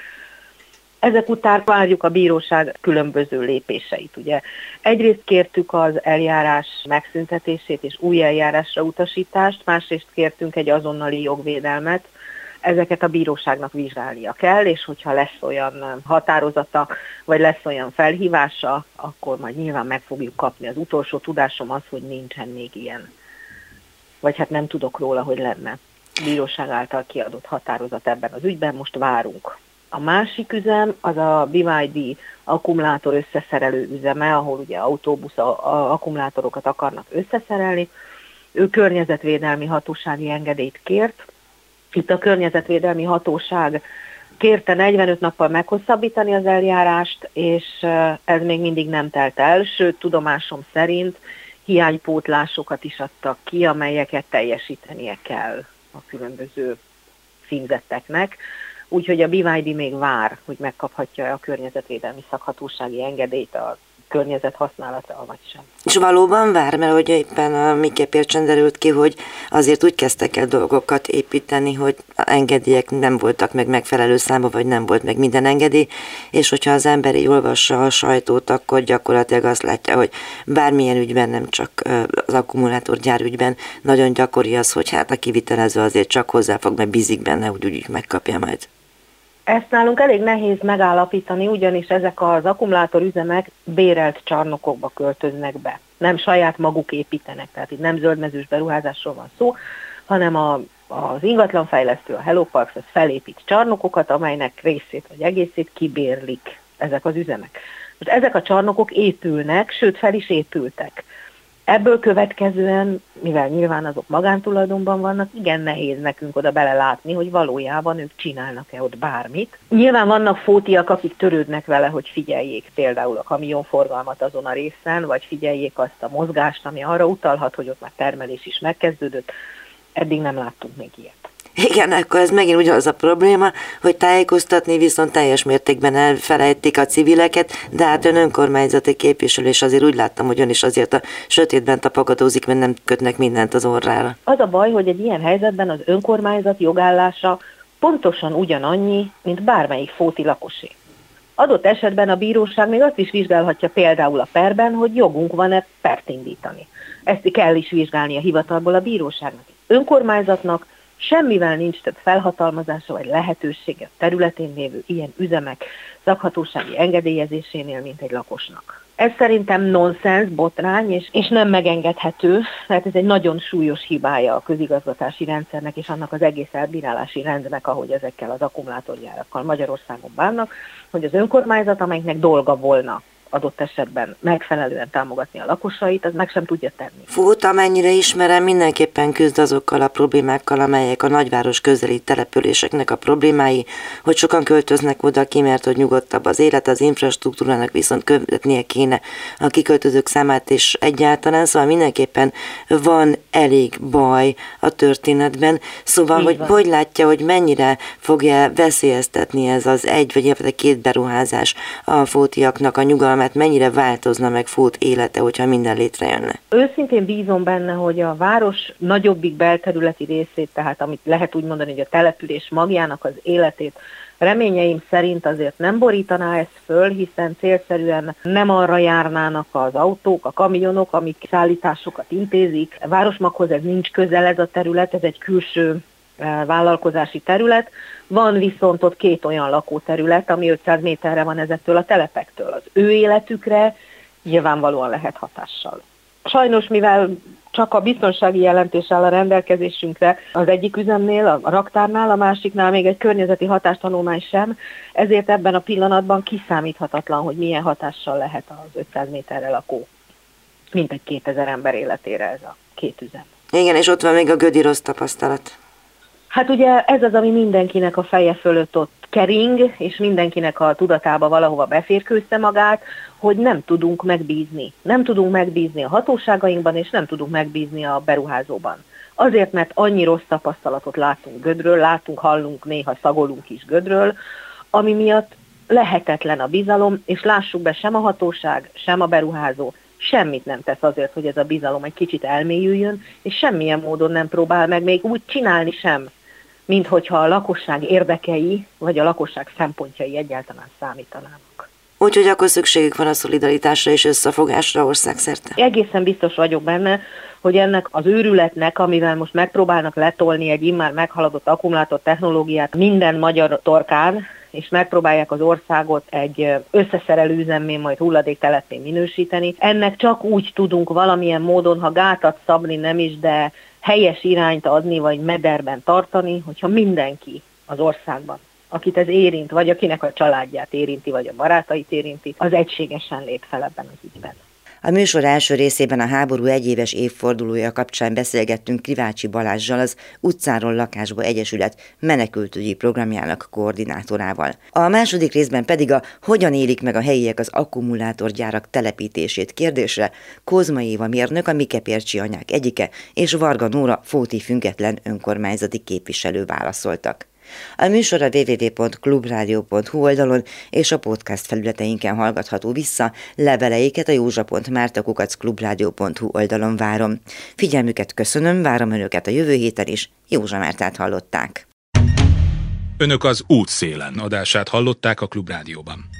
ezek után várjuk a bíróság különböző lépéseit. Ugye egyrészt kértük az eljárás megszüntetését és új eljárásra utasítást, másrészt kértünk egy azonnali jogvédelmet, ezeket a bíróságnak vizsgálnia kell, és hogyha lesz olyan határozata, vagy lesz olyan felhívása, akkor majd nyilván meg fogjuk kapni. Az utolsó tudásom az, hogy nincsen még ilyen. Vagy hát nem tudok róla, hogy lenne bíróság által kiadott határozat ebben az ügyben, most várunk a másik üzem az a BYD akkumulátor összeszerelő üzeme, ahol ugye autóbusz akkumulátorokat akarnak összeszerelni. Ő környezetvédelmi hatósági engedélyt kért. Itt a környezetvédelmi hatóság kérte 45 nappal meghosszabbítani az eljárást, és ez még mindig nem telt el, sőt, tudomásom szerint hiánypótlásokat is adtak ki, amelyeket teljesítenie kell a különböző színzetteknek úgyhogy a BYD még vár, hogy megkaphatja a környezetvédelmi szakhatósági engedélyt a környezet használata, vagy sem. És valóban vár, mert hogy éppen a Mikke Pércsen derült ki, hogy azért úgy kezdtek el dolgokat építeni, hogy engedélyek nem voltak meg megfelelő számba, vagy nem volt meg minden engedély, és hogyha az emberi olvassa a sajtót, akkor gyakorlatilag azt látja, hogy bármilyen ügyben, nem csak az akkumulátorgyár ügyben, nagyon gyakori az, hogy hát a kivitelező azért csak hozzáfog, mert bízik benne, hogy úgy megkapja majd. Ezt nálunk elég nehéz megállapítani, ugyanis ezek az akkumulátorüzemek bérelt csarnokokba költöznek be. Nem saját maguk építenek, tehát itt nem zöldmezős beruházásról van szó, hanem a, az ingatlanfejlesztő, a Hello Parks, az felépít csarnokokat, amelynek részét vagy egészét kibérlik ezek az üzemek. Most ezek a csarnokok épülnek, sőt fel is épültek. Ebből következően, mivel nyilván azok magántulajdonban vannak, igen nehéz nekünk oda belelátni, hogy valójában ők csinálnak-e ott bármit. Nyilván vannak fótiak, akik törődnek vele, hogy figyeljék például a kamionforgalmat azon a részen, vagy figyeljék azt a mozgást, ami arra utalhat, hogy ott már termelés is megkezdődött. Eddig nem láttunk még ilyet. Igen, akkor ez megint ugyanaz a probléma, hogy tájékoztatni viszont teljes mértékben elfelejtik a civileket, de hát ön önkormányzati képviselő, és azért úgy láttam, hogy ön is azért a sötétben tapogatózik, mert nem kötnek mindent az orrára. Az a baj, hogy egy ilyen helyzetben az önkormányzat jogállása pontosan ugyanannyi, mint bármelyik fóti lakosé. Adott esetben a bíróság még azt is vizsgálhatja például a perben, hogy jogunk van-e pert indítani. Ezt kell is vizsgálni a hivatalból a bíróságnak. Önkormányzatnak semmivel nincs több felhatalmazása vagy lehetősége a területén lévő ilyen üzemek szakhatósági engedélyezésénél, mint egy lakosnak. Ez szerintem nonsens, botrány, és, és nem megengedhető, mert ez egy nagyon súlyos hibája a közigazgatási rendszernek és annak az egész elbírálási rendnek, ahogy ezekkel az akkumulátorgyárakkal Magyarországon bánnak, hogy az önkormányzat, amelyiknek dolga volna adott esetben megfelelően támogatni a lakosait, az meg sem tudja tenni. Fót, amennyire ismerem, mindenképpen küzd azokkal a problémákkal, amelyek a nagyváros közeli településeknek a problémái, hogy sokan költöznek oda ki, mert hogy nyugodtabb az élet, az infrastruktúrának viszont követnie kéne a kiköltözők számát, és egyáltalán, szóval mindenképpen van elég baj a történetben. Szóval, Így hogy van. hogy látja, hogy mennyire fogja veszélyeztetni ez az egy vagy két beruházás a fótiaknak a nyugalmát, mert mennyire változna meg Fót élete, hogyha minden létrejönne? Őszintén bízom benne, hogy a város nagyobbik belterületi részét, tehát amit lehet úgy mondani, hogy a település magjának az életét Reményeim szerint azért nem borítaná ezt föl, hiszen célszerűen nem arra járnának az autók, a kamionok, amik szállításokat intézik. A városmaghoz ez nincs közel ez a terület, ez egy külső vállalkozási terület. Van viszont ott két olyan lakóterület, ami 500 méterre van ezektől a telepektől. Az ő életükre nyilvánvalóan lehet hatással. Sajnos, mivel csak a biztonsági jelentés áll a rendelkezésünkre az egyik üzemnél, a raktárnál, a másiknál még egy környezeti hatástanulmány sem, ezért ebben a pillanatban kiszámíthatatlan, hogy milyen hatással lehet az 500 méterre lakó, mint egy 2000 ember életére ez a két üzem. Igen, és ott van még a gödi tapasztalat. Hát ugye ez az, ami mindenkinek a feje fölött ott kering, és mindenkinek a tudatába valahova beférkőzte magát, hogy nem tudunk megbízni. Nem tudunk megbízni a hatóságainkban, és nem tudunk megbízni a beruházóban. Azért, mert annyi rossz tapasztalatot látunk Gödről, látunk, hallunk, néha szagolunk is Gödről, ami miatt lehetetlen a bizalom, és lássuk be, sem a hatóság, sem a beruházó semmit nem tesz azért, hogy ez a bizalom egy kicsit elmélyüljön, és semmilyen módon nem próbál meg még úgy csinálni sem, mint hogyha a lakosság érdekei, vagy a lakosság szempontjai egyáltalán számítanának. Úgyhogy akkor szükségük van a szolidaritásra és összefogásra országszerte? Egészen biztos vagyok benne, hogy ennek az őrületnek, amivel most megpróbálnak letolni egy immár meghaladott akkumulátor technológiát minden magyar torkán, és megpróbálják az országot egy összeszerelő üzemmé, majd hulladéktelepé minősíteni. Ennek csak úgy tudunk valamilyen módon, ha gátat szabni nem is, de helyes irányt adni, vagy mederben tartani, hogyha mindenki az országban akit ez érint, vagy akinek a családját érinti, vagy a barátait érinti, az egységesen lép fel ebben az ügyben. A műsor első részében a háború egyéves évfordulója kapcsán beszélgettünk Krivácsi Balázsjal, az Utcáról Lakásba Egyesület menekültügyi programjának koordinátorával. A második részben pedig a hogyan élik meg a helyiek az akkumulátorgyárak telepítését kérdésre Kozma Éva mérnök, a Mikepércsi anyák egyike, és Varga Nóra Fóti Fünketlen önkormányzati képviselő válaszoltak. A műsor a www.clubradio.hu oldalon és a podcast felületeinken hallgatható vissza, leveleiket a józsa.mártakukacklubrádió.hu oldalon várom. Figyelmüket köszönöm, várom önöket a jövő héten is, Józsa Mártát hallották. Önök az útszélen adását hallották a Klubrádióban.